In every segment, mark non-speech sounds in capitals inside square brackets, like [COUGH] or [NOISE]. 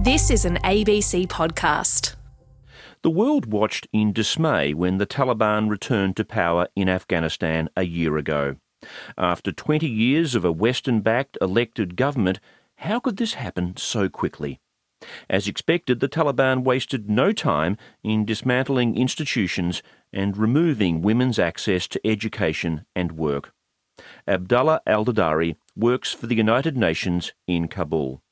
This is an ABC podcast. The world watched in dismay when the Taliban returned to power in Afghanistan a year ago. After 20 years of a Western backed elected government, how could this happen so quickly? As expected, the Taliban wasted no time in dismantling institutions and removing women's access to education and work. Abdullah al Dardari works for the United Nations in Kabul.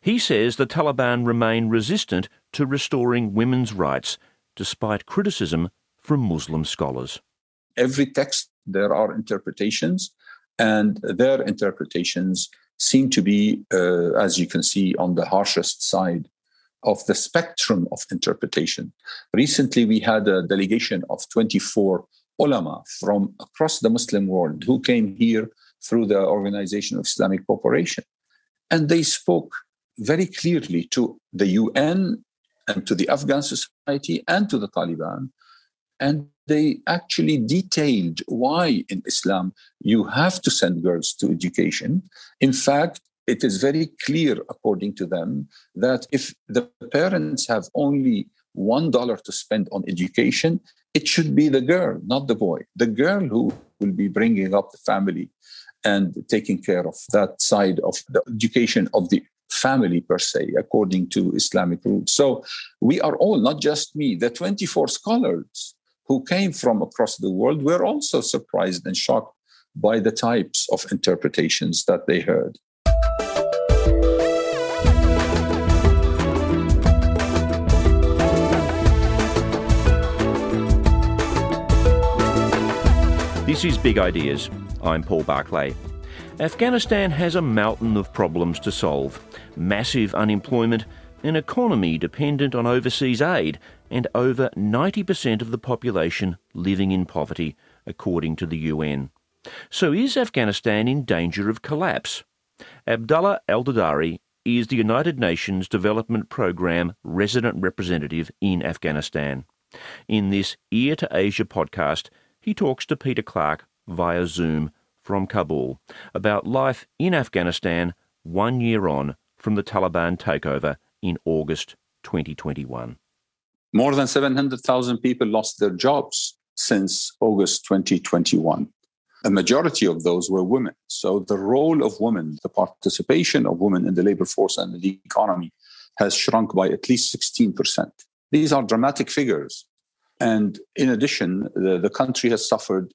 He says the Taliban remain resistant to restoring women's rights, despite criticism from Muslim scholars. Every text, there are interpretations, and their interpretations seem to be, uh, as you can see, on the harshest side of the spectrum of interpretation. Recently, we had a delegation of 24 ulama from across the Muslim world who came here through the Organization of Islamic Cooperation. And they spoke very clearly to the UN and to the Afghan society and to the Taliban. And they actually detailed why in Islam you have to send girls to education. In fact, it is very clear, according to them, that if the parents have only one dollar to spend on education, it should be the girl, not the boy. The girl who will be bringing up the family and taking care of that side of the education of the family per se, according to Islamic rules. So we are all, not just me, the 24 scholars who came from across the world were also surprised and shocked by the types of interpretations that they heard. This is Big Ideas. I'm Paul Barclay. Afghanistan has a mountain of problems to solve massive unemployment, an economy dependent on overseas aid, and over 90% of the population living in poverty, according to the UN. So is Afghanistan in danger of collapse? Abdullah Al Dardari is the United Nations Development Programme resident representative in Afghanistan. In this Ear to Asia podcast, he talks to Peter Clark via Zoom from Kabul about life in Afghanistan one year on from the Taliban takeover in August 2021. More than 700,000 people lost their jobs since August 2021. A majority of those were women. So the role of women, the participation of women in the labor force and the economy has shrunk by at least 16%. These are dramatic figures. And in addition, the, the country has suffered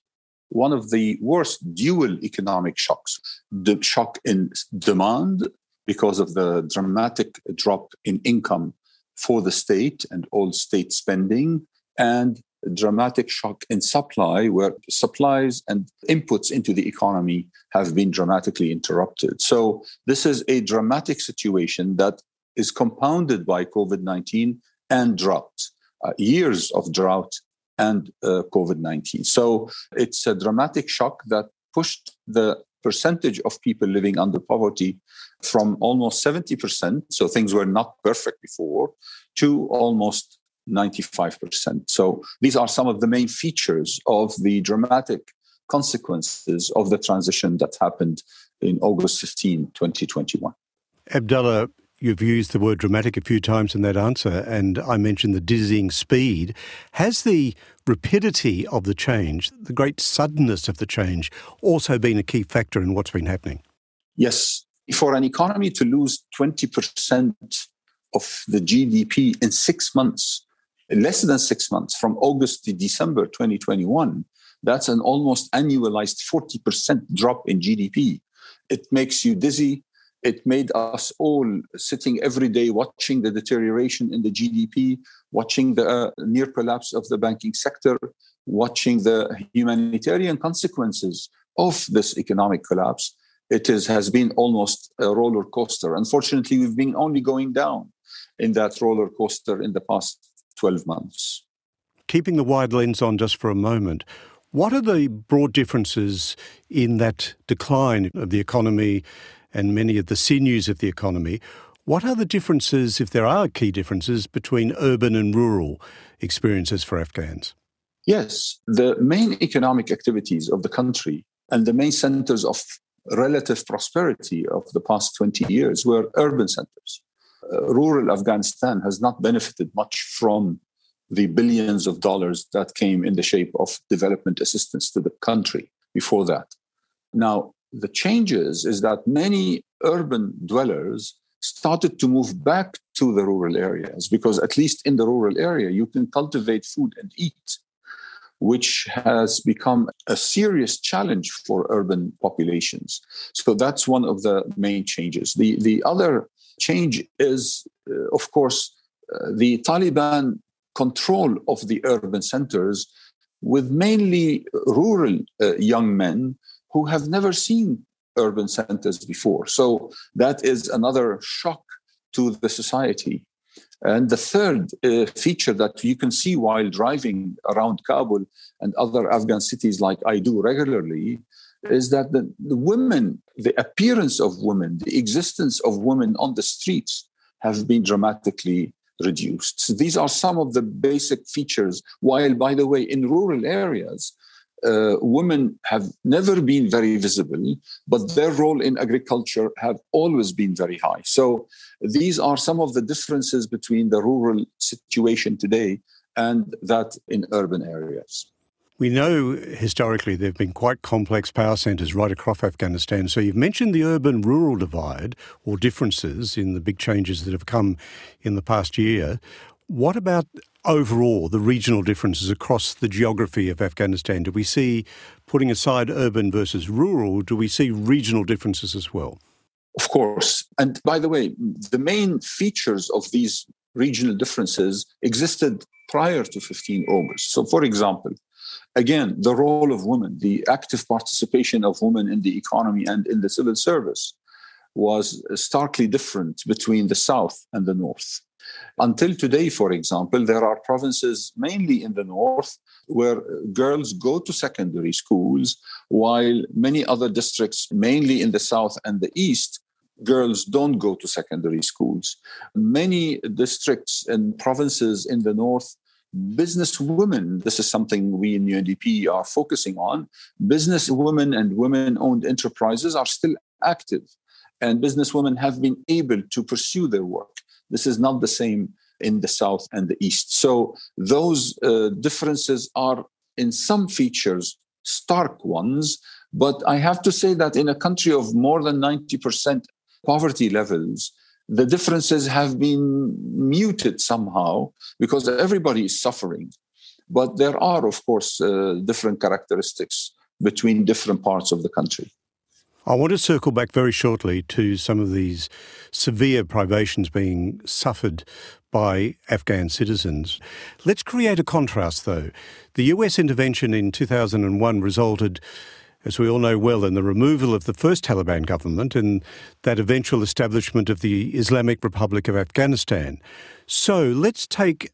one of the worst dual economic shocks the shock in demand because of the dramatic drop in income for the state and all state spending and dramatic shock in supply where supplies and inputs into the economy have been dramatically interrupted. So this is a dramatic situation that is compounded by covid-19 and drought uh, years of drought and uh, COVID 19. So it's a dramatic shock that pushed the percentage of people living under poverty from almost 70%, so things were not perfect before, to almost 95%. So these are some of the main features of the dramatic consequences of the transition that happened in August 15, 2021. Abdullah, You've used the word dramatic a few times in that answer, and I mentioned the dizzying speed. Has the rapidity of the change, the great suddenness of the change, also been a key factor in what's been happening? Yes. For an economy to lose 20% of the GDP in six months, less than six months, from August to December 2021, that's an almost annualized 40% drop in GDP. It makes you dizzy, it made us all sitting every day watching the deterioration in the GDP, watching the uh, near collapse of the banking sector, watching the humanitarian consequences of this economic collapse. It is, has been almost a roller coaster. Unfortunately, we've been only going down in that roller coaster in the past 12 months. Keeping the wide lens on just for a moment, what are the broad differences in that decline of the economy and many of the sinews of the economy. What are the differences, if there are key differences, between urban and rural experiences for Afghans? Yes, the main economic activities of the country and the main centers of relative prosperity of the past 20 years were urban centers. uh, rural Afghanistan has not benefited much from the billions of dollars that came in the shape of development assistance to the country before that. Now, the changes is that many urban dwellers started to move back to the rural areas because, at least in the rural area, you can cultivate food and eat, which has become a serious challenge for urban populations. So, that's one of the main changes. The, the other change is, uh, of course, uh, the Taliban control of the urban centers with mainly rural uh, young men who have never seen urban centers before. So that is another shock to the society. And the third uh, feature that you can see while driving around Kabul and other Afghan cities, like I do regularly, is that the, the women, the appearance of women, the existence of women on the streets have been dramatically reduced. So these are some of the basic features. While, by the way, in rural areas, uh, women have never been very visible, but their role in agriculture have always been very high. So these are some of the differences between the rural situation today and that in urban areas. We know historically there have been quite complex power centres right across Afghanistan. So you've mentioned the urban rural divide or differences in the big changes that have come in the past year. What about overall the regional differences across the geography of Afghanistan? Do we see, putting aside urban versus rural, do we see regional differences as well? Of course. And by the way, the main features of these regional differences existed prior to 15 August. So, for example, again, the role of women, the active participation of women in the economy and in the civil service was starkly different between the South and the North. Until today, for example, there are provinces, mainly in the North, where girls go to secondary schools, while many other districts, mainly in the South and the East, girls don't go to secondary schools. Many districts and provinces in the North business women this is something we in undp are focusing on business women and women owned enterprises are still active and business women have been able to pursue their work this is not the same in the south and the east so those uh, differences are in some features stark ones but i have to say that in a country of more than 90% poverty levels the differences have been muted somehow because everybody is suffering. But there are, of course, uh, different characteristics between different parts of the country. I want to circle back very shortly to some of these severe privations being suffered by Afghan citizens. Let's create a contrast, though. The US intervention in 2001 resulted as we all know well, in the removal of the first Taliban government and that eventual establishment of the Islamic Republic of Afghanistan. So let's take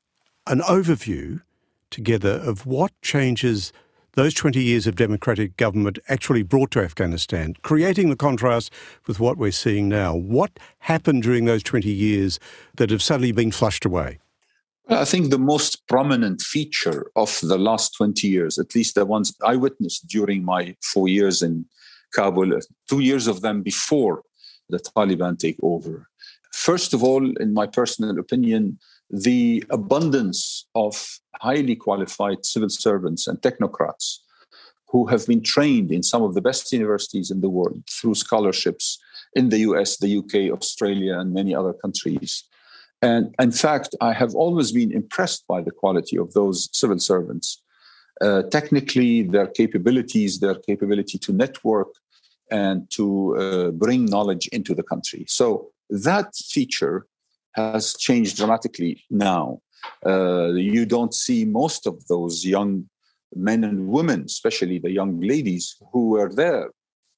an overview together of what changes those 20 years of democratic government actually brought to Afghanistan, creating the contrast with what we're seeing now. What happened during those 20 years that have suddenly been flushed away? I think the most prominent feature of the last 20 years, at least the ones I witnessed during my four years in Kabul, uh, two years of them before the Taliban take over. First of all, in my personal opinion, the abundance of highly qualified civil servants and technocrats who have been trained in some of the best universities in the world through scholarships in the US, the UK, Australia, and many other countries and in fact, I have always been impressed by the quality of those civil servants. Uh, technically, their capabilities, their capability to network and to uh, bring knowledge into the country. So that feature has changed dramatically now. Uh, you don't see most of those young men and women, especially the young ladies who were there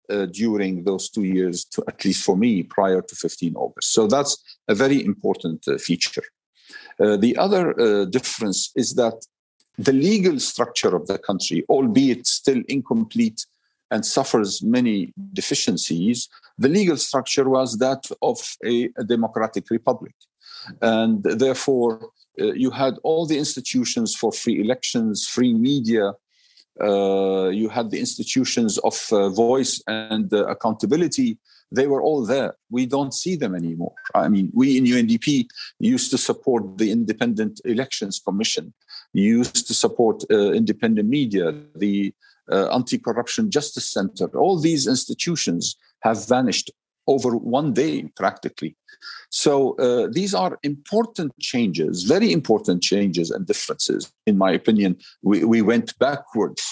uh, during those two years, to, at least for me, prior to 15 August. So that's a very important uh, feature. Uh, the other uh, difference is that the legal structure of the country, albeit still incomplete and suffers many deficiencies, the legal structure was that of a, a democratic republic. And therefore, uh, you had all the institutions for free elections, free media, uh, you had the institutions of uh, voice and uh, accountability they were all there. We don't see them anymore. I mean, we in UNDP used to support the Independent Elections Commission, used to support uh, independent media, the uh, Anti-Corruption Justice Center. All these institutions have vanished over one day, practically. So uh, these are important changes, very important changes and differences. In my opinion, we, we went backwards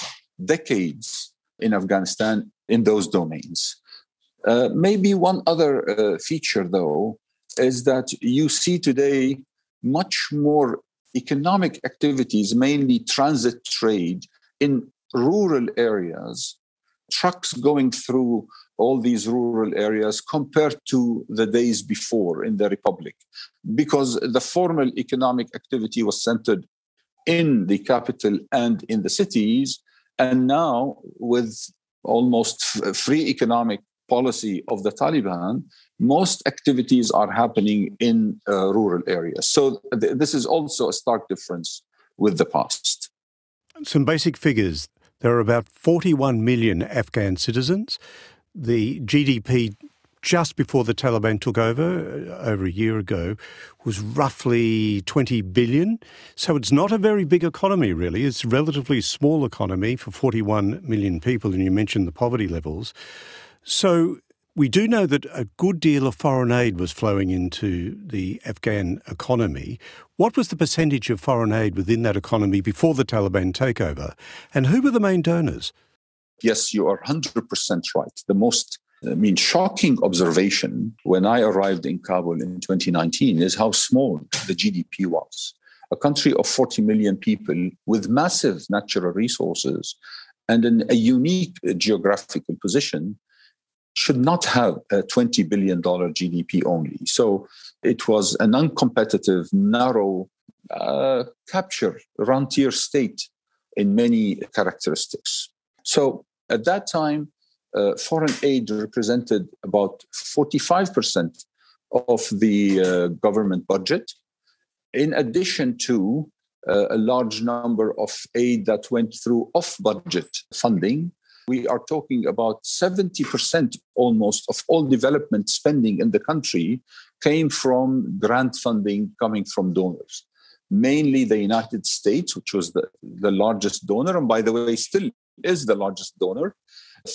decades in Afghanistan in those domains. Uh, maybe one other uh, feature, though, is that you see today much more economic activities, mainly transit trade in rural areas, trucks going through all these rural areas compared to the days before in the Republic, because the formal economic activity was centered in the capital and in the cities. And now, with almost free economic policy of the Taliban, most activities are happening in uh, rural areas. So th- this is also a stark difference with the past. Some basic figures. There are about 41 million Afghan citizens. The GDP just before the Taliban took over, uh, over a year ago, was roughly 20 billion. So it's not a very big economy, really. It's a relatively small economy for 41 million people, and you mentioned the poverty levels. So we do know that a good deal of foreign aid was flowing into the Afghan economy. What was the percentage of foreign aid within that economy before the Taliban takeover? And who were the main donors? Yes, you are 100% right. The most I mean, shocking observation when I arrived in Kabul in 2019 is how small the GDP was. A country of 40 million people with massive natural resources and an, a unique geographical position should not have a $20 billion GDP only. So it was an uncompetitive, narrow uh, capture, rentier state in many characteristics. So at that time, uh, foreign aid represented about 45% of the uh, government budget, in addition to uh, a large number of aid that went through off budget funding we are talking about 70% almost of all development spending in the country came from grant funding coming from donors. Mainly the united states which was the, the largest donor and by the way still is the largest donor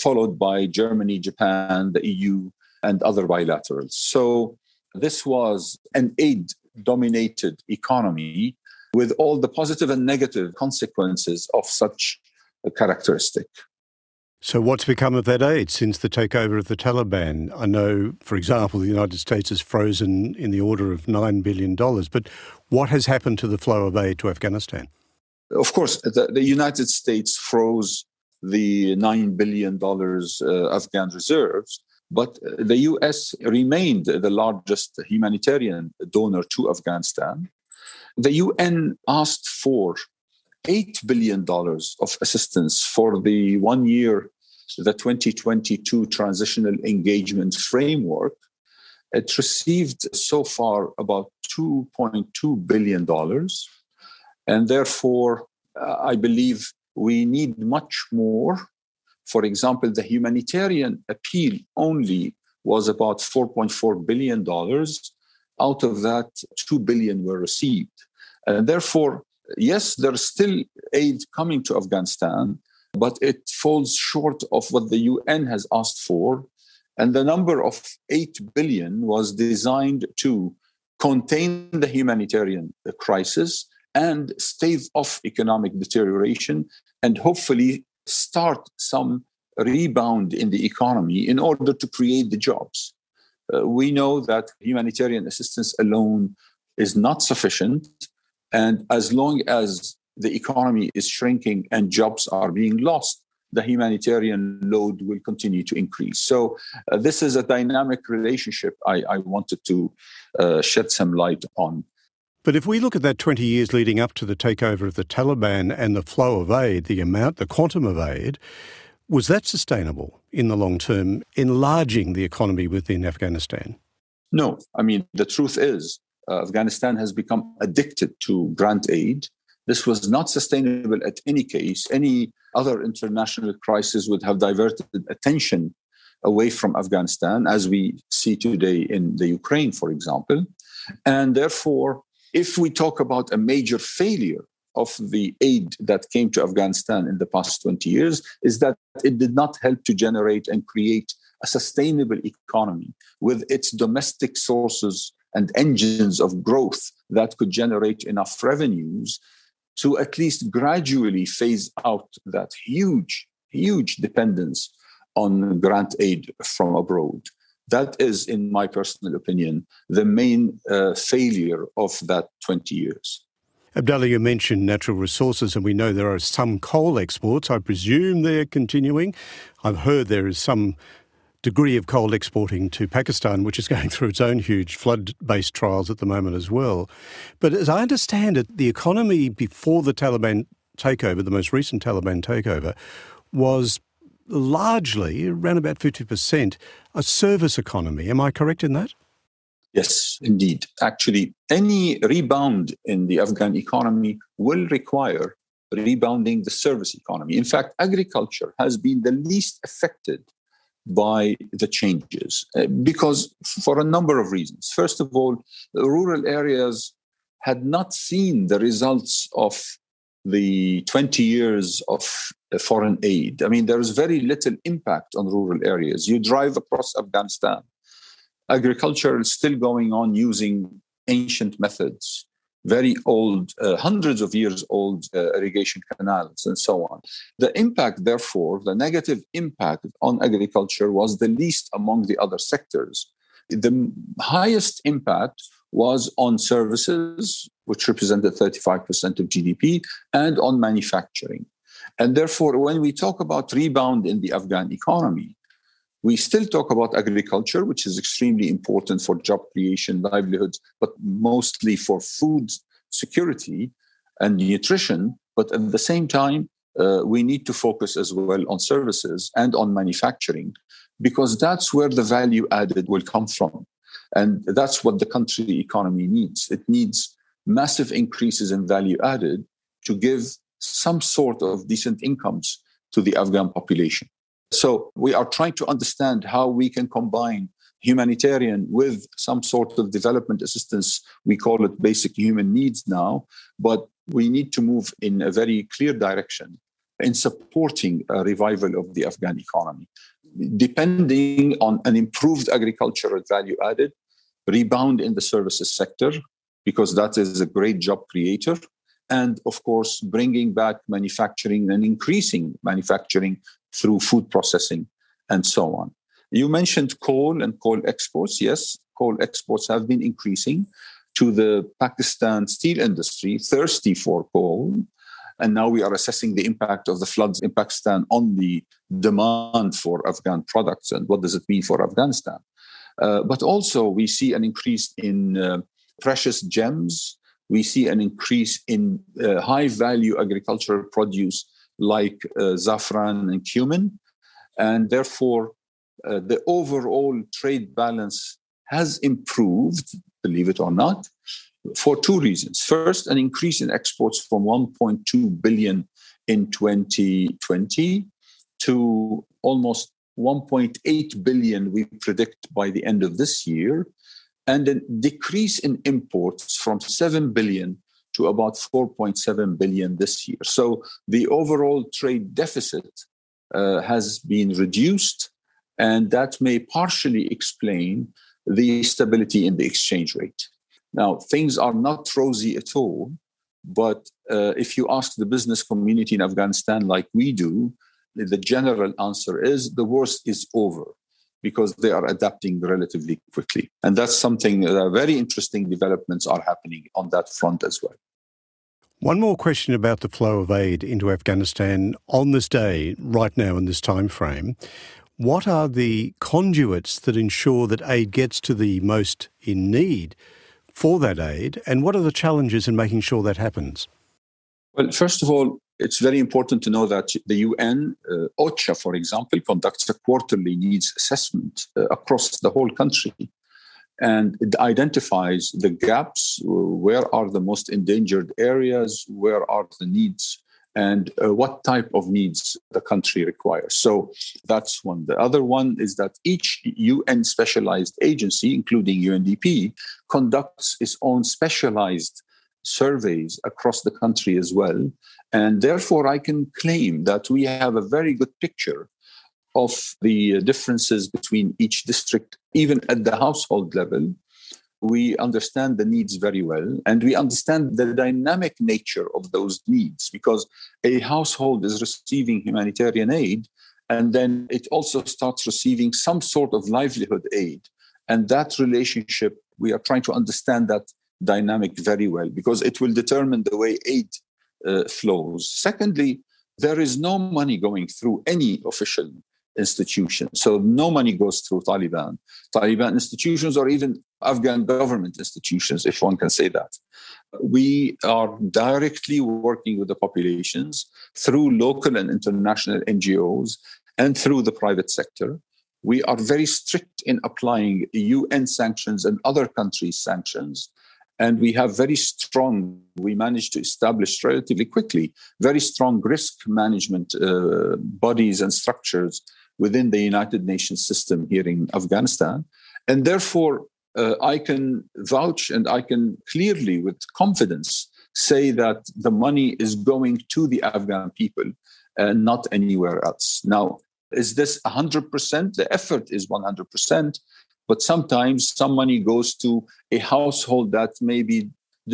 followed by germany japan the eu and other bilaterals so this was an aid dominated economy with all the positive and negative consequences of such a characteristic so, what's become of that aid since the takeover of the Taliban? I know, for example, the United States has frozen in the order of $9 billion, but what has happened to the flow of aid to Afghanistan? Of course, the, the United States froze the $9 billion uh, Afghan reserves, but the US remained the largest humanitarian donor to Afghanistan. The UN asked for $8 billion of assistance for the one year, the 2022 Transitional Engagement Framework. It received so far about $2.2 billion. And therefore, uh, I believe we need much more. For example, the humanitarian appeal only was about $4.4 billion. Out of that, 2 billion were received. And therefore, yes, there's still aid coming to Afghanistan, but it falls short of what the UN has asked for. And the number of 8 billion was designed to contain the humanitarian crisis and stave off economic deterioration and hopefully start some rebound in the economy in order to create the jobs. Uh, we know that humanitarian assistance alone is not sufficient. And as long as the economy is shrinking and jobs are being lost, the humanitarian load will continue to increase. So, uh, this is a dynamic relationship I, I wanted to uh, shed some light on. But if we look at that 20 years leading up to the takeover of the Taliban and the flow of aid, the amount, the quantum of aid, was that sustainable in the long term, enlarging the economy within Afghanistan? No. I mean, the truth is, uh, Afghanistan has become addicted to grant aid. This was not sustainable at any case. Any other international crisis would have diverted attention away from Afghanistan, as we see today in the Ukraine, for example. And therefore, if we talk about a major failure of the aid that came to Afghanistan in the past 20 years, is that it did not help to generate and create a sustainable economy with its domestic sources and engines of growth that could generate enough revenues to at least gradually phase out that huge, huge dependence on grant aid from abroad. That is, in my personal opinion, the main uh, failure of that 20 years. Abdullah, you mentioned natural resources, and we know there are some coal exports. I presume they're continuing. I've heard there is some degree of coal exporting to Pakistan, which is [LAUGHS] going through its own huge flood based trials at the moment as well. But as I understand it, the economy before the Taliban takeover, the most recent Taliban takeover, was largely, around about 50%, a service economy. Am I correct in that? Yes, indeed. Actually, any rebound in the Afghan economy will require rebounding the service economy. In fact, agriculture has been the least affected by the changes uh, because for a number of reasons. First of all, rural areas had not seen the results of the 20 years of uh, foreign aid. I mean, there is very little impact on rural areas. You drive across Afghanistan, agriculture is still going on using ancient methods very old, uh, hundreds of years old uh, irrigation canals and so on. The impact, therefore, the negative impact on agriculture was the least among the other sectors. The highest impact was on services, which represented 35% of GDP, and on manufacturing. And therefore, when we talk about rebound in the Afghan economy, we still talk about agriculture, which is extremely important for job creation, livelihoods, but mostly for food security and nutrition. But at the same time, uh, we need to focus as well on services and on manufacturing because that's where the value added will come from. And that's what the country economy needs. It needs massive increases in value added to give some sort of decent incomes to the Afghan population. So we are trying to understand how we can combine humanitarian with some sort of development assistance. We call it basic human needs now, but we need to move in a very clear direction in supporting a revival of the Afghan economy. Depending on an improved agricultural value added, rebound in the services sector, because that is a great job creator, and of course, bringing back manufacturing and increasing manufacturing through food processing and so on. You mentioned coal and coal exports. Yes, coal exports have been increasing to the Pakistan steel industry, thirsty for coal. And now we are assessing the impact of the floods in Pakistan on the demand for Afghan products and what does it mean for Afghanistan. Uh, but also, we see an increase in uh, precious gems. We see an increase in uh, high value agricultural produce like saffron and cumin. And therefore, the overall trade balance has improved, believe it or not, for two reasons. First, an increase in exports from 1.2 billion in 2020 to almost 1.8 billion we predict by the end of this year, and a decrease in imports from 7 billion to about 4.7 billion this year. So the overall trade deficit uh, has been reduced, and that may partially explain the stability in the exchange rate. Now, things are not rosy at all, but uh, if you ask the business community in Afghanistan, like we do, the general answer is the worst is over because they are adapting relatively quickly. And that's something, uh, very interesting developments are happening on that front as well. One more question about the flow of aid into Afghanistan on this day, right now in this time frame. What are the conduits that ensure that aid gets to the most in need for that aid, and what are the challenges in making sure that happens? Well, first of all, it's very important to know that the UN, uh, OCHA, for example, conducts a quarterly needs assessment uh, across the whole country and it identifies the gaps where are the most endangered areas where are the needs and uh, what type of needs the country requires. So that's one. The other one is that each UN specialized agency, including UNDP, conducts its own specialized surveys across the country as well. And therefore, I can claim that we have a very good picture of the uh, differences between each district, even at the household level, we understand the needs very well and we understand the dynamic nature of those needs because a household is receiving humanitarian aid and then it also starts receiving some sort of livelihood aid and that relationship we are trying to understand that dynamic very well because it will determine the way aid uh, flows secondly there is no money going through any official institution. So no money goes through Taliban, Taliban institutions, or even Afghan government institutions, if one can say that. We are directly working with the populations through local and international NGOs and through the private sector. We are very strict in applying UN sanctions and other countries' sanctions. And we have very strong, we managed to establish relatively quickly, very strong risk management uh, bodies and structures within the United Nations system here in Afghanistan. And therefore, uh, I can vouch and I can clearly, with confidence, say that the money is going to the Afghan people and not anywhere else. Now, is this 100%? The effort is 100%, but sometimes some money goes to a household that maybe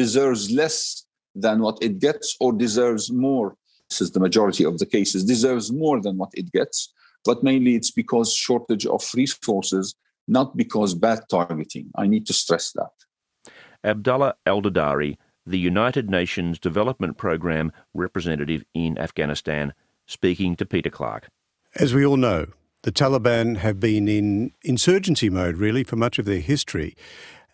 deserves less than what it gets or deserves more. This is the majority of the cases, deserves more than what it gets but mainly it's because shortage of resources, not because bad targeting. I need to stress that. Abdullah Al the United Nations Development Programme representative in Afghanistan, speaking to Peter Clark. As we all know, the Taliban have been in insurgency mode really for much of their history.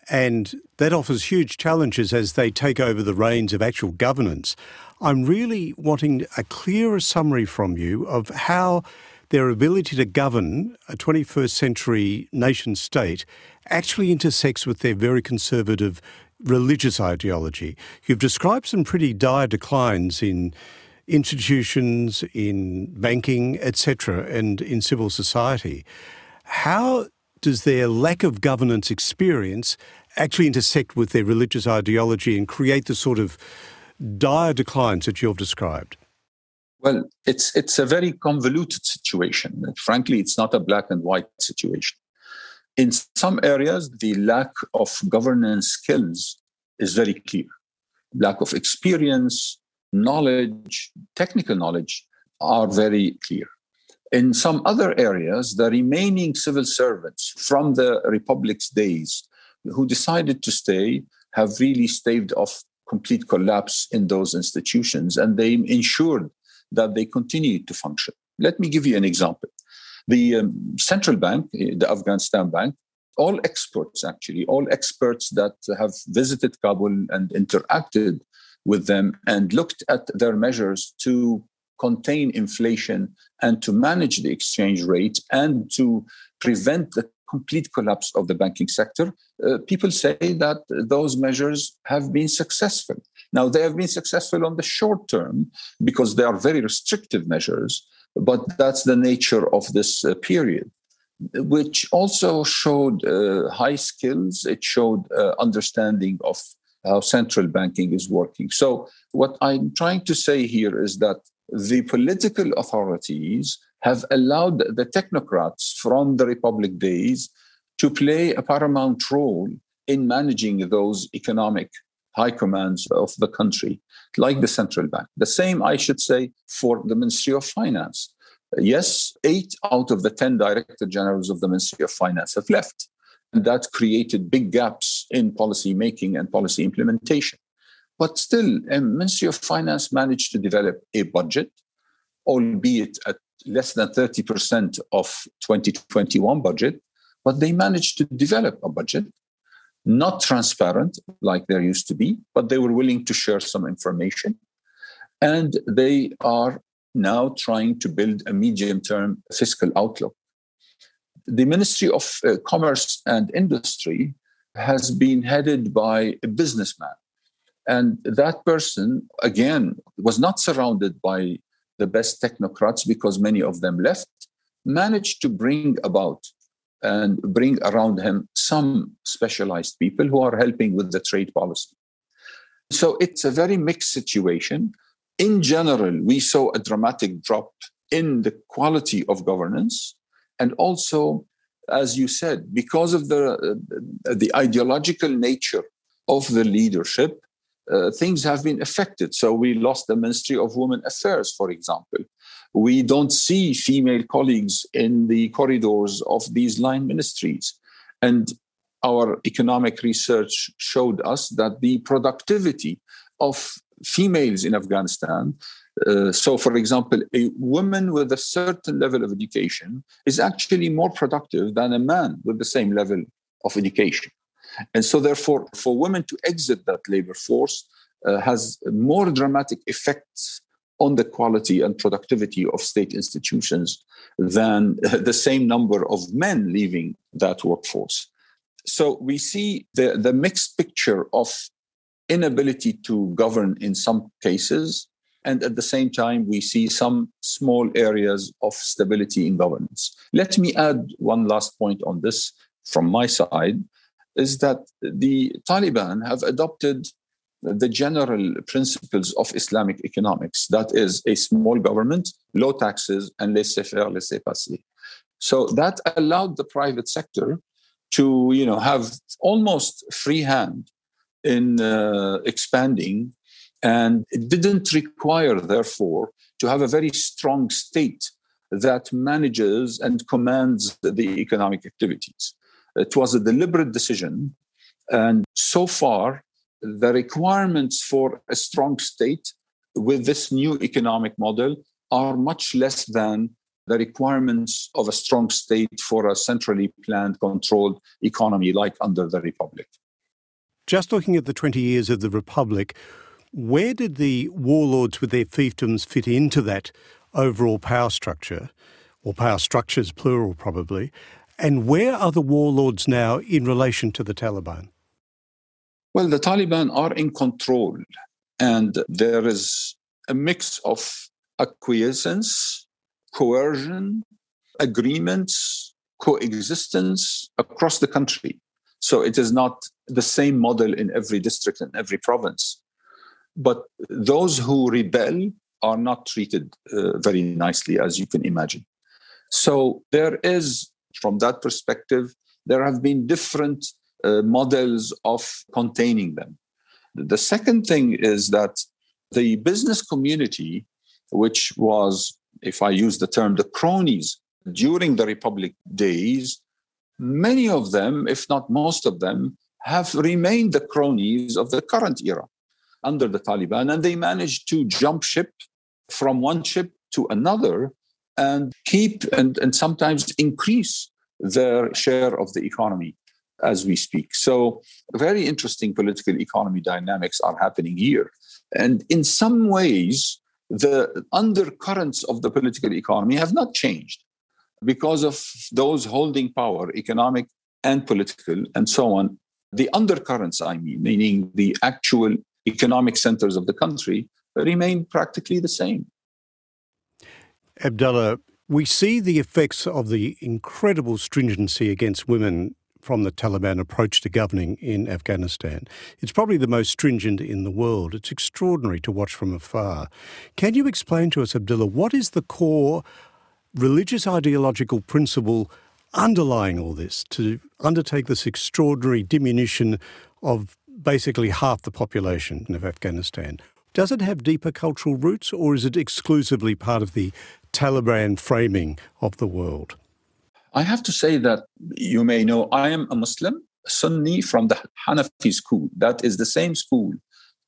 And that offers huge challenges as they take over the reins of actual governance. I'm really wanting a clearer summary from you of how their ability to govern a 21st century nation state actually intersects with their very conservative religious ideology. You've described some pretty dire declines in institutions, in banking, etc., and in civil society. How does their lack of governance experience actually intersect with their religious ideology and create the sort of dire declines that you've described? Well, it's it's a very convoluted situation. Frankly, it's not a black and white situation. In some areas, the lack of governance skills is very clear. Lack of experience, knowledge, technical knowledge are very clear. In some other areas, the remaining civil servants from the Republic's days who decided to stay have really staved off complete collapse in those institutions and they ensured that they continue to function. Let me give you an example. The um, central bank, eh, the Afghanistan bank, all experts actually, all experts that have visited Kabul and interacted with them and looked at their measures to contain inflation and to manage the exchange rate and to prevent the complete collapse of the banking sector, uh, people say that those measures have been successful. Now, they have been successful on the short term because they are very restrictive measures, but that's the nature of this uh, period, which also showed uh, high skills. It showed uh, understanding of how central banking is working. So, what I'm trying to say here is that the political authorities have allowed the technocrats from the Republic days to play a paramount role in managing those economic high commands of the country, like the central bank. The same, I should say, for the Ministry of Finance. Yes, eight out of the 10 director generals of the Ministry of Finance have left. And that created big gaps in policy making and policy implementation. But still, the Ministry of Finance managed to develop a budget, albeit at less than 30% of 2021 budget, but they managed to develop a budget not transparent like there used to be, but they were willing to share some information. And they are now trying to build a medium term fiscal outlook. The Ministry of uh, Commerce and Industry has been headed by a businessman, And that person, again, was not surrounded by the best technocrats because many of them left, managed to bring about and bring around him some specialized people who are helping with the trade policy. So it's a very mixed situation. In general, we saw a dramatic drop in the quality of governance and also as you said because of the uh, the ideological nature of the leadership uh, things have been affected. So we lost the ministry of women affairs for example. We don't see female colleagues in the corridors of these line ministries. And our economic research showed us that the productivity of females in afghanistan uh, so, for example, a woman with a certain level of education is actually more productive than a man with the same level of education. And so, therefore, for women to exit that labor force uh, has more dramatic effects on the quality and productivity of state institutions than [LAUGHS] the same number of men leaving that workforce. So, we see the, the mixed picture of inability to govern in some cases and at the same time, we see some small areas of stability in governance. Let me add one last point on this from my side is that the Taliban have adopted the general principles of Islamic economics that is, a small government, low taxes, and laissez faire, laissez passer. So that allowed the private sector to you know, have almost free hand in uh, expanding and it didn't require, therefore, to have a very strong state that manages and commands the economic activities. It was a deliberate decision. And so far, the requirements for a strong state with this new economic model are much less than the requirements of a strong state for a centrally planned, controlled economy like under the Republic. Just looking at the 20 years of the Republic, where did the warlords with their fiefdoms fit into that overall power structure, or power structures plural probably? And where are the warlords now in relation to the Taliban? Well, the Taliban are in control, and there is a mix of acquiescence, coercion, agreements, coexistence across the country. So it is not the same model in every district and every province. But those who rebel are not treated uh, very nicely, as you can imagine. So there is, from that perspective, there have been different uh, models of containing them. The second thing is that the business community, which was, if I use the term, the cronies during the Republic days, many of them, if not most of them, have remained the cronies of the current era under the Taliban, and they managed to jump ship from one ship to another and keep and, and sometimes increase their share of the economy as we speak. So, very interesting political economy dynamics are happening here. And in some ways, the undercurrents of the political economy have not changed because of those holding power, economic and political, and so on. The undercurrents, I mean, meaning the actual economic centers of the country remain practically the same. Abdullah, we see the effects of the incredible stringency against women from the Taliban approach to governing in Afghanistan. It's probably the most stringent in the world. It's extraordinary to watch from afar. Can you explain to us, Abdullah, what is the core religious ideological principle underlying all this to undertake this extraordinary diminution of basically half the population of Afghanistan. Does it have deeper cultural roots or is it exclusively part of the Taliban framing of the world? I have to say that you may know I am a Muslim, Sunni from the Hanafi school. That is the same school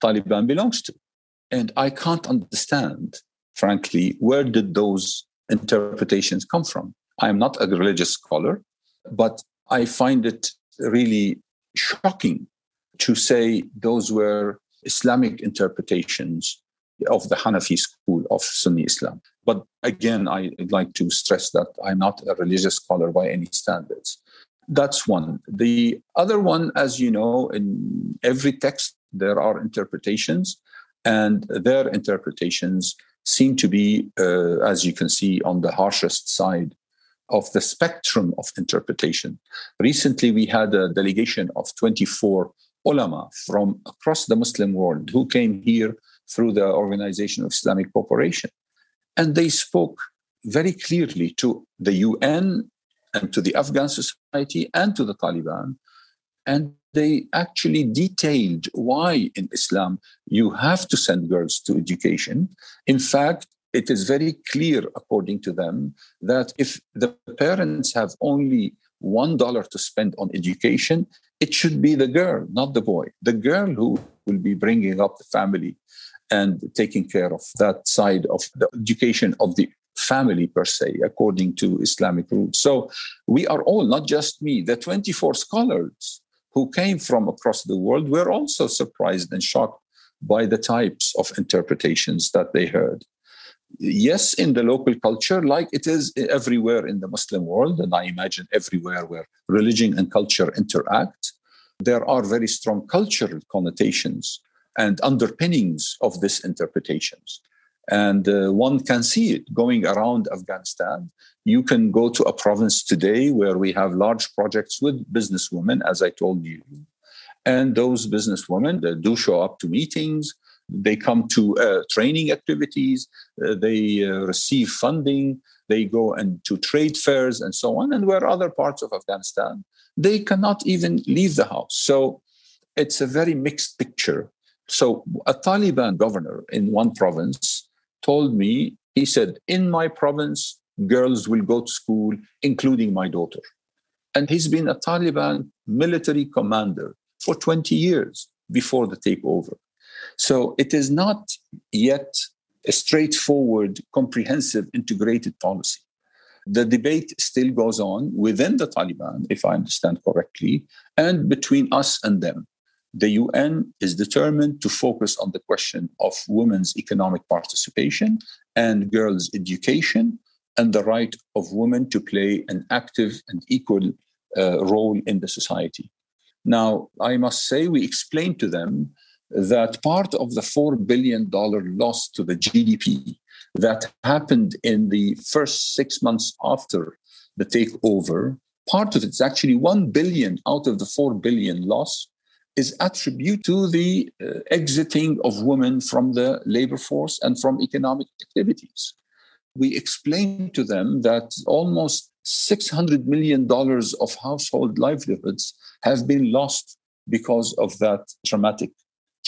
Taliban belongs to. And I can't understand, frankly, where did those interpretations come from? I am not a religious scholar, but I find it really shocking to say those were Islamic interpretations of the Hanafi school of Sunni Islam. But again, I'd like to stress that I'm not a religious scholar by any standards. That's one. The other one, as you know, in every text, there are interpretations, and their interpretations seem to be, uh, as you can see, on the harshest side of the spectrum of interpretation. Recently, we had a delegation of 24 ulama from across the Muslim world who came here through the Organization of Islamic Cooperation. And they spoke very clearly to the UN and to the Afghan society and to the Taliban. And they actually detailed why in Islam you have to send girls to education. In fact, it is very clear, according to them, that if the parents have only one dollar to spend on education, it should be the girl, not the boy. The girl who will be bringing up the family and taking care of that side of the education of the family per se, according to Islamic rules. So we are all, not just me, the 24 scholars who came from across the world were also surprised and shocked by the types of interpretations that they heard. Yes, in the local culture, like it is everywhere in the Muslim world, and I imagine everywhere where religion and culture interact, there are very strong cultural connotations and underpinnings of these interpretations. And uh, one can see it going around Afghanistan. You can go to a province today where we have large projects with businesswomen, as I told you. And those businesswomen do show up to meetings, they come to uh, training activities, uh, they uh, receive funding, they go and to trade fairs and so on. And where other parts of Afghanistan, they cannot even leave the house. So it's a very mixed picture. So a Taliban governor in one province told me, he said, in my province, girls will go to school, including my daughter. And he's been a Taliban military commander for 20 years before the takeover. So it is not yet a straightforward, comprehensive, integrated policy. The debate still goes on within the Taliban, if I understand correctly, and between us and them the UN is determined to focus on the question of women's economic participation and girls' education and the right of women to play an active and equal uh, role in the society. Now, I must say, we explained to them that part of the $4 billion loss to the GDP that happened in the first six months after the takeover, part of it's actually 1 billion out of the 4 billion loss is attributed to the uh, exiting of women from the labor force and from economic activities. We explained to them that almost $600 million of household livelihoods have been lost because of that traumatic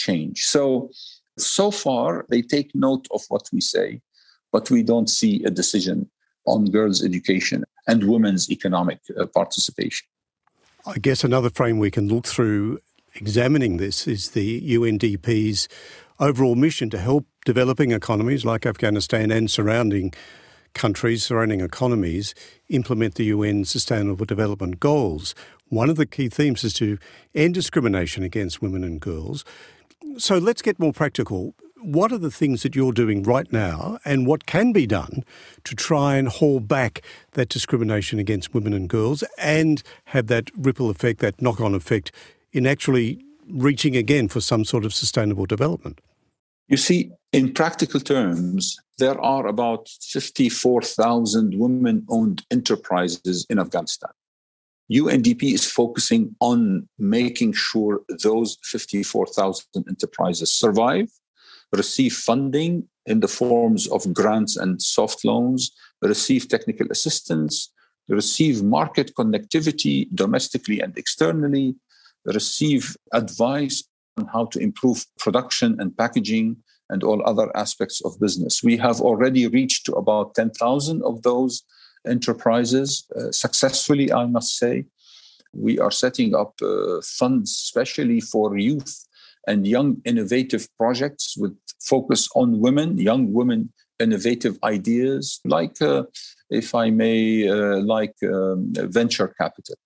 change. So, so far, they take note of what we say, but we don't see a decision on girls' education and women's economic uh, participation. I guess another frame we can look through examining this is the UNDP's overall mission to help developing economies like Afghanistan and surrounding countries, surrounding economies, implement the UN Sustainable Development Goals. One of the key themes is to end discrimination against women and girls. So let's get more practical. What are the things that you're doing right now, and what can be done to try and haul back that discrimination against women and girls and have that ripple effect, that knock on effect in actually reaching again for some sort of sustainable development? You see, in practical terms, there are about 54,000 women owned enterprises in Afghanistan. UNDP is focusing on making sure those 54,000 enterprises survive, receive funding in the forms of grants and soft loans, receive technical assistance, receive market connectivity domestically and externally, receive advice on how to improve production and packaging and all other aspects of business. We have already reached to about 10,000 of those enterprises uh, successfully, I must say. We are setting up uh, funds, especially for youth and young innovative projects with focus on women, young women innovative ideas, like, uh, if I may, uh, like um, venture capital.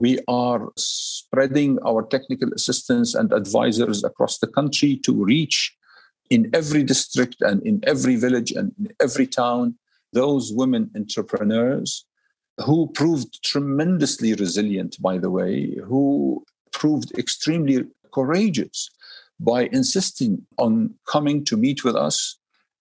We are spreading our technical assistance and advisors across the country to reach in every district and in every village and in every town those women entrepreneurs who proved tremendously resilient, by the way, who proved extremely courageous by insisting on coming to meet with us.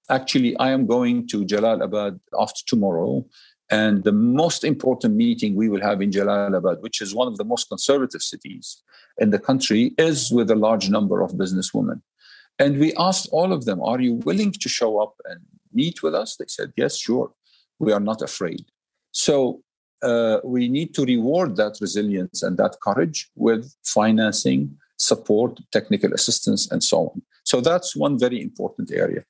Actually, I am going to Jalalabad after tomorrow. And the most important meeting we will have in Jalalabad, which is one of the most conservative cities in the country, is with a large number of businesswomen. And we asked all of them, Are you willing to show up and meet with us? They said, Yes, sure. We are not afraid. So uh, we need to reward that resilience and that courage with financing, support, technical assistance, and so on. So that's one very important area.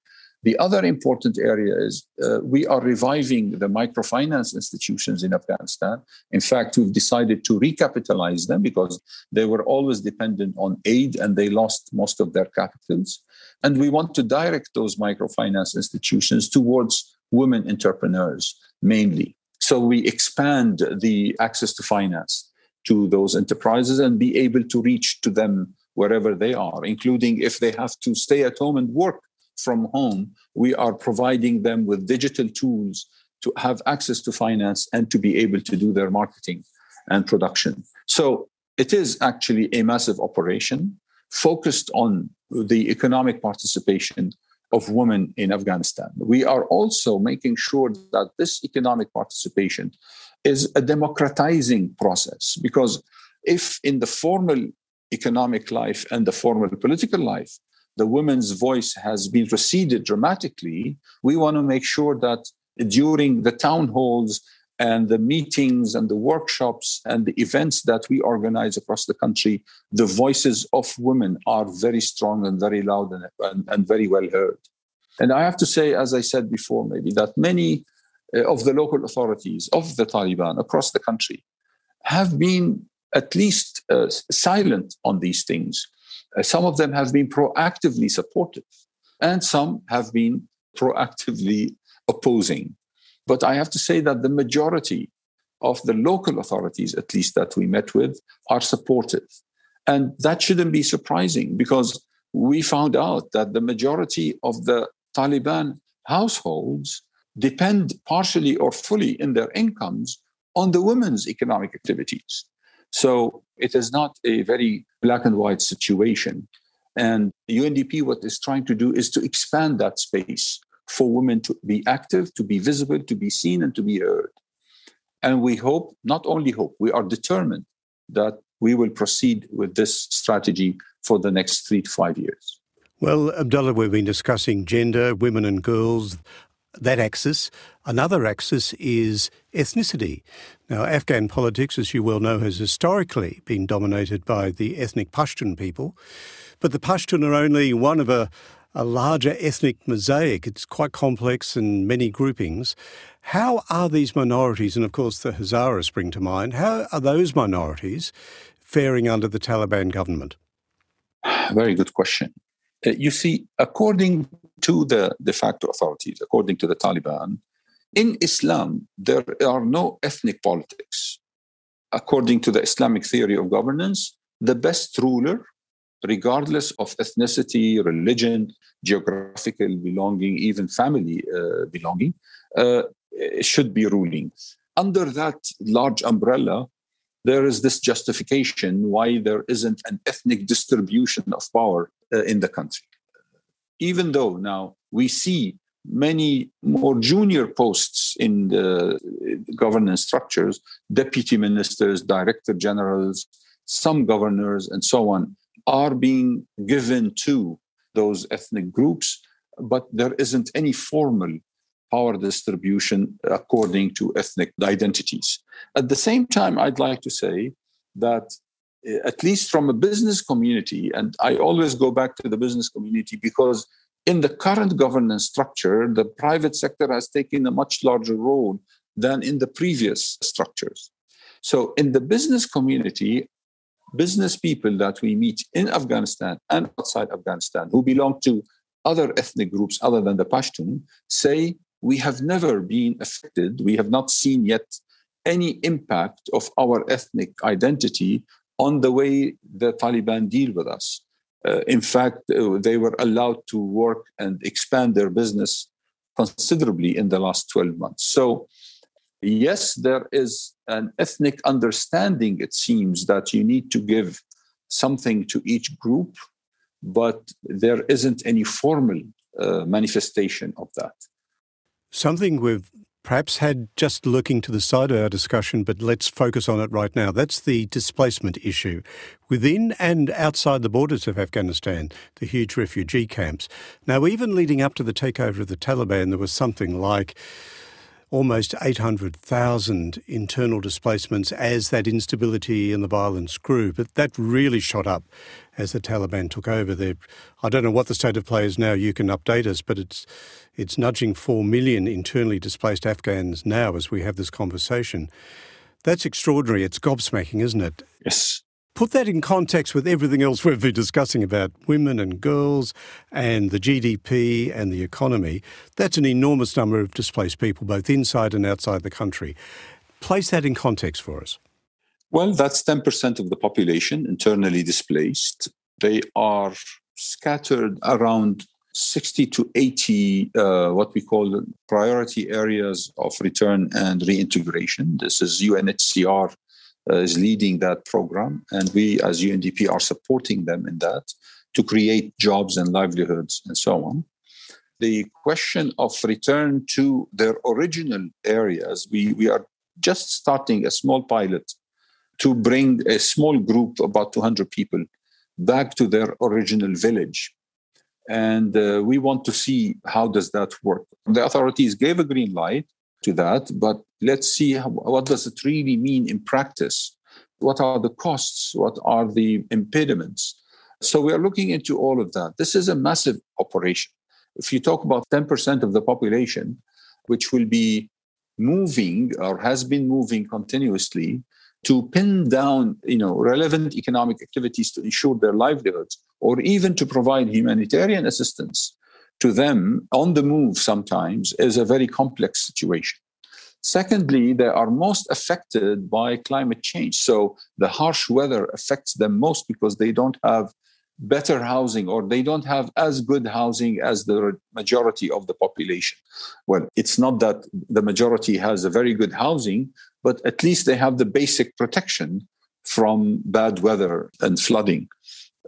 The other important area is uh, we are reviving the microfinance institutions in Afghanistan. In fact, we've decided to recapitalize them because they were always dependent on aid and they lost most of their capitals. And we want to direct those microfinance institutions towards women entrepreneurs mainly. So we expand the access to finance to those enterprises and be able to reach to them wherever they are, including if they have to stay at home and work from home, we are providing them with digital tools to have access to finance and to be able to do their marketing and production. So it is actually a massive operation focused on the economic participation of women in Afghanistan. We are also making sure that this economic participation is a democratizing process because if in the formal economic life and the formal political life the women's voice has been receded dramatically, we want to make sure that during the town halls and the meetings and the workshops and the events that we organize across the country, the voices of women are very strong and very loud and, and, and very well heard. And I have to say, as I said before, maybe that many uh, of the local authorities of the Taliban across the country have been at least uh, silent on these things. Uh, some of them have been proactively supportive, and some have been proactively opposing. But I have to say that the majority of the local authorities, at least that we met with, are supportive. And that shouldn't be surprising because we found out that the majority of the Taliban households depend partially or fully in their incomes on the women's economic activities. So it is not a very black and white situation. And UNDP, what is trying to do is to expand that space for women to be active, to be visible, to be seen, and to be heard. And we hope, not only hope, we are determined that we will proceed with this strategy for the next three to five years. Well, Abdullah, we've been discussing gender, women and girls, that axis. Another axis is ethnicity. Now, Afghan politics, as you well know, has historically been dominated by the ethnic Pashtun people, but the Pashtun are only one of a, a larger ethnic mosaic. It's quite complex and many groupings. How are these minorities, and of course the Hazaras spring to mind, how are those minorities faring under the Taliban government? Very good question. Uh, you see, according to the de facto authorities, according to the Taliban, in Islam, there are no ethnic politics. According to the Islamic theory of governance, the best ruler, regardless of ethnicity, religion, geographical belonging, even family uh, belonging, uh, should be ruling. Under that large umbrella, there is this justification why there isn't an ethnic distribution of power uh, in the country. Even though now we see many more junior posts in the governance structures deputy ministers, director generals, some governors, and so on are being given to those ethnic groups, but there isn't any formal power distribution according to ethnic identities. At the same time, I'd like to say that eh, at least from a business community, and I always go back to the business community because in the current governance structure, the private sector has taken a much larger role than in the previous structures. So, in the business community, business people that we meet in Afghanistan and outside Afghanistan who belong to other ethnic groups other than the Pashtun say, We have never been affected, we have not seen yet any impact of our ethnic identity on the way the Taliban deal with us. Uh, in fact, uh, they were allowed to work and expand their business considerably in the last 12 months. So Yes, there is an ethnic understanding, it seems, that you need to give something to each group, but there isn't any formal uh, manifestation of that. Something we've perhaps had just looking to the side of our discussion, but let's focus on it right now. That's the displacement issue within and outside the borders of Afghanistan, the huge refugee camps. Now, even leading up to the takeover of the Taliban, there was something like almost 800,000 internal displacements as that instability and the violence grew. But that really shot up as the Taliban took over. There, I don't know what the state of play is now. You can update us, but it's it's nudging four million internally displaced Afghans now as we have this conversation. That's extraordinary. It's gobsmacking, isn't it? Yes. Put that in context with everything else we've been discussing about women and girls and the GDP and the economy. That's an enormous number of displaced people, both inside and outside the country. Place that in context for us. Well, that's 10% of the population internally displaced. They are scattered around 60 to 80 uh, what we call priority areas of return and reintegration. This is UNHCR is leading that program, and we as UNDP are supporting them in that to create jobs and livelihoods and so on. The question of return to their original areas, we, we are just starting a small pilot to bring a small group, about 200 people, back to their original village. And uh, we want to see how does that work. The authorities gave a green light to that but let's see how, what does it really mean in practice? What are the costs? What are the impediments? So we are looking into all of that. This is a massive operation. If you talk about 10% of the population which will be moving or has been moving continuously to pin down you know relevant economic activities to ensure their livelihoods or even to provide humanitarian assistance to them on the move sometimes is a very complex situation secondly they are most affected by climate change so the harsh weather affects them most because they don't have better housing or they don't have as good housing as the majority of the population. Well, it's not that the majority has a very good housing, but at least they have the basic protection from bad weather and flooding.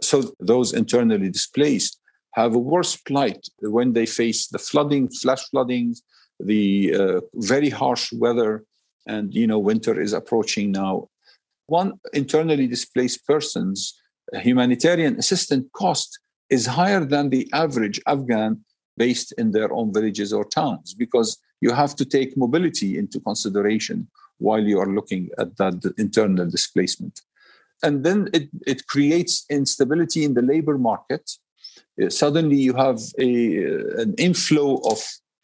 So those internally displaced have a worse plight when they face the flooding, flash floodings, the uh, very harsh weather, and you know winter is approaching now. One internally displaced person's humanitarian assistance cost is higher than the average Afghan based in their own villages or towns because you have to take mobility into consideration while you are looking at that internal displacement. And then it, it creates instability in the labor market. Uh, suddenly you have a, an inflow of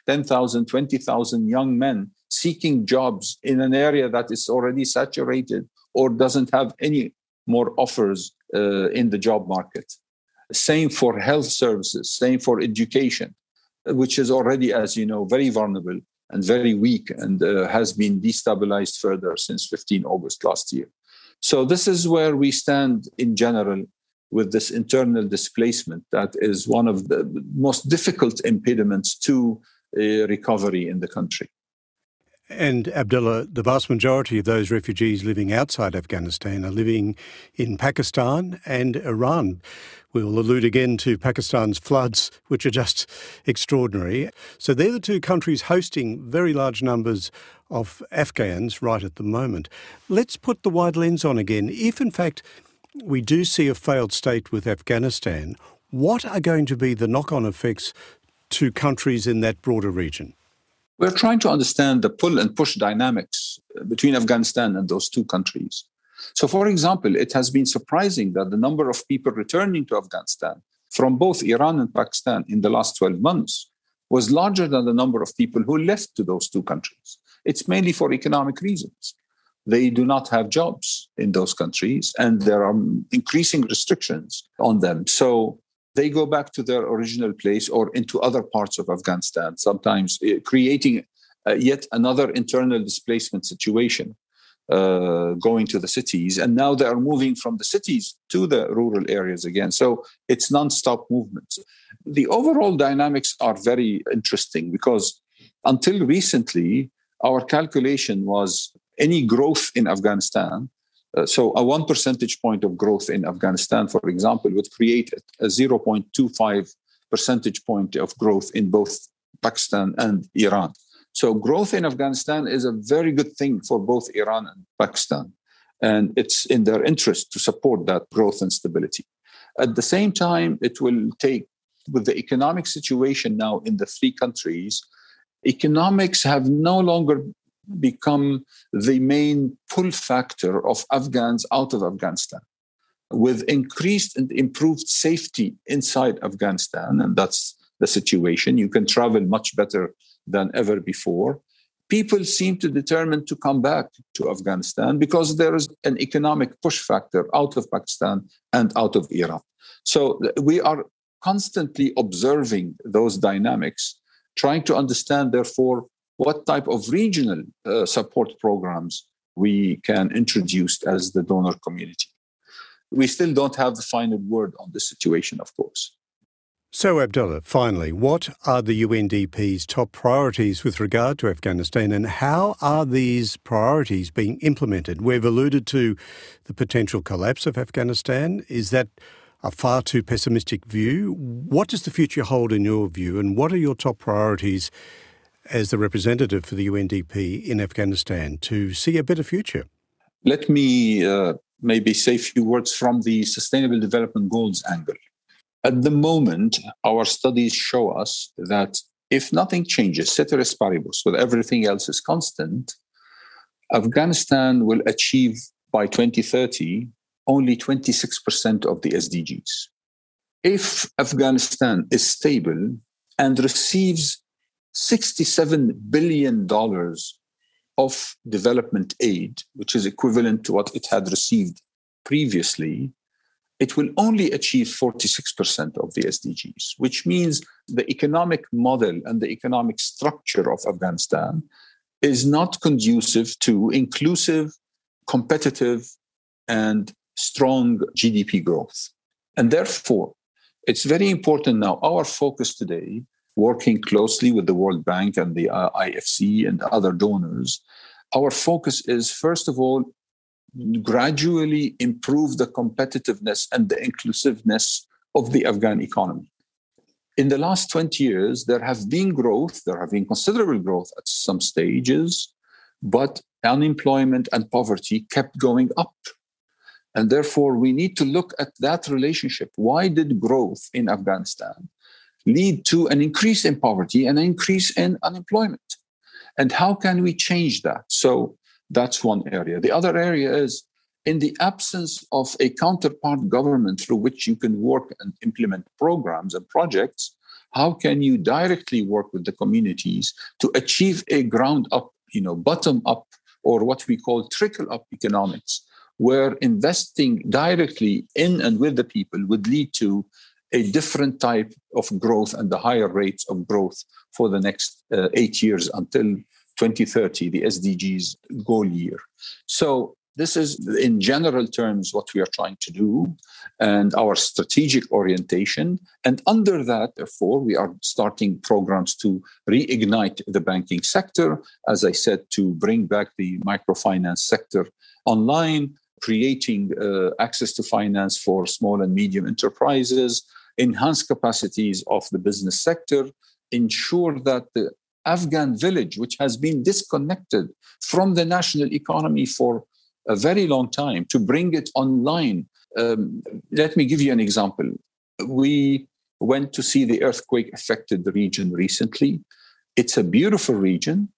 10,000, 20,000 young men seeking jobs in an area that is already saturated or doesn't have any more offers uh, in the job market. Same for health services, same for education, which is already, as you know, very vulnerable and very weak and uh, has been destabilized further since 15 August last year. So, this is where we stand in general with this internal displacement that is one of the most difficult impediments to uh, recovery in the country. And Abdullah, the vast majority of those refugees living outside Afghanistan are living in Pakistan and Iran. We will allude again to Pakistan's floods, which are just extraordinary. So they're the two countries hosting very large numbers of Afghans right at the moment. Let's put the wide lens on again. If, in fact, we do see a failed state with Afghanistan, what are going to be the knock on effects to countries in that broader region? We're trying to understand the pull and push dynamics uh, between Afghanistan and those two countries. So, for example, it has been surprising that the number of people returning to Afghanistan from both Iran and Pakistan in the last 12 months was larger than the number of people who left to those two countries. It's mainly for economic reasons. They do not have jobs in those countries, and there are increasing restrictions on them. So, they go back to their original place or into other parts of Afghanistan, sometimes uh, creating uh, yet another internal displacement situation, uh, going to the cities. And now they are moving from the cities to the rural areas again. So it's non-stop movements. The overall dynamics are very interesting because until recently, our calculation was any growth in Afghanistan. Uh, so, a one percentage point of growth in Afghanistan, for example, would create a 0.25 percentage point of growth in both Pakistan and Iran. So, growth in Afghanistan is a very good thing for both Iran and Pakistan. And it's in their interest to support that growth and stability. At the same time, it will take, with the economic situation now in the three countries, economics have no longer become the main pull factor of Afghans out of Afghanistan. With increased and improved safety inside Afghanistan, and that's the situation, you can travel much better than ever before. People seem to determine to come back to Afghanistan because there is an economic push factor out of Pakistan and out of Iran. So we are constantly observing those dynamics, trying to understand, therefore, what type of regional uh, support programs we can introduce as the donor community. We still don't have the final word on the situation, of course. So, Abdullah, finally, what are the UNDP's top priorities with regard to Afghanistan and how are these priorities being implemented? We've alluded to the potential collapse of Afghanistan. Is that a far too pessimistic view? What does the future hold in your view, and what are your top priorities as the representative for the UNDP in Afghanistan to see a better future? Let me uh, maybe say a few words from the Sustainable Development Goals angle. At the moment, our studies show us that if nothing changes, ceteris paribus, with everything else is constant, Afghanistan will achieve by 2030 only 26% of the SDGs. If Afghanistan is stable and receives $67 billion of development aid, which is equivalent to what it had received previously, it will only achieve 46% of the SDGs, which means the economic model and the economic structure of Afghanistan is not conducive to inclusive, competitive, and strong GDP growth. And therefore, it's very important now. Our focus today working closely with the World Bank and the uh, IFC and other donors, our focus is first of all, gradually improve the competitiveness and the inclusiveness of the Afghan economy. In the last 20 years, there have been growth, there have been considerable growth at some stages, but unemployment and poverty kept going up. And therefore, we need to look at that relationship. Why did growth in Afghanistan lead to an increase in poverty and an increase in unemployment. And how can we change that? So that's one area. The other area is in the absence of a counterpart government through which you can work and implement programs and projects, how can you directly work with the communities to achieve a ground up, you know, bottom up, or what we call trickle up economics, where investing directly in and with the people would lead to a different type of growth and the higher rates of growth for the next uh, eight years until 2030, the SDGs goal year. So, this is in general terms what we are trying to do and our strategic orientation. And under that, therefore, we are starting programs to reignite the banking sector, as I said, to bring back the microfinance sector online, creating uh, access to finance for small and medium enterprises, enhance capacities of the business sector, ensure that the Afghan village, which has been disconnected from the national economy for a very long time, to bring it online. Um, let me give you an example. We went to see the earthquake affected region recently. It's a beautiful region,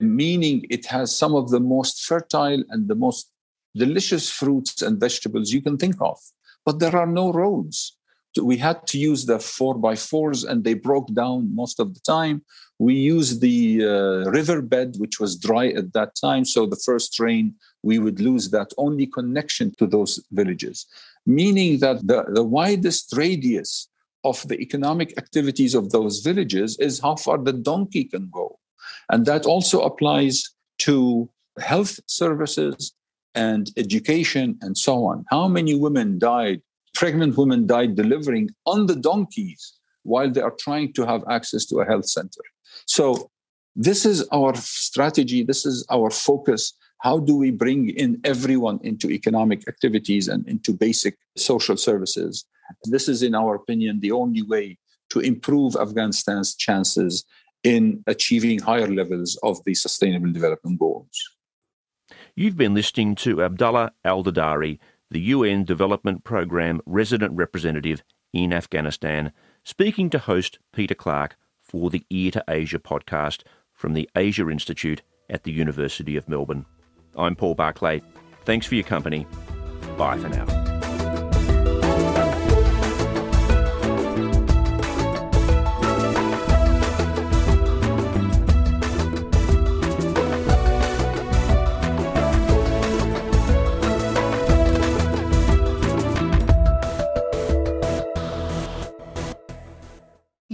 meaning it has some of the most fertile and the most delicious fruits and vegetables you can think of. But there are no roads we had to use the four by fours and they broke down most of the time. We used the uh, riverbed, which was dry at that time. So the first rain, we would lose that only connection to those villages, meaning that the, the widest radius of the economic activities of those villages is how far the donkey can go. And that also applies to health services and education and so on. How many women died pregnant women died delivering on the donkeys while they are trying to have access to a health center. So This is our strategy. This is our focus. How do we bring in everyone into economic activities and into basic social services? This is, in our opinion, the only way to improve Afghanistan's chances in achieving higher levels of the Sustainable Development Goals. You've been listening to Abdullah Al Dardari, the UN Development Programme resident representative in Afghanistan, speaking to host Peter Clark for the Ear to Asia podcast from the Asia Institute at the University of Melbourne. I'm Paul Barclay. Thanks for your company. Bye for now.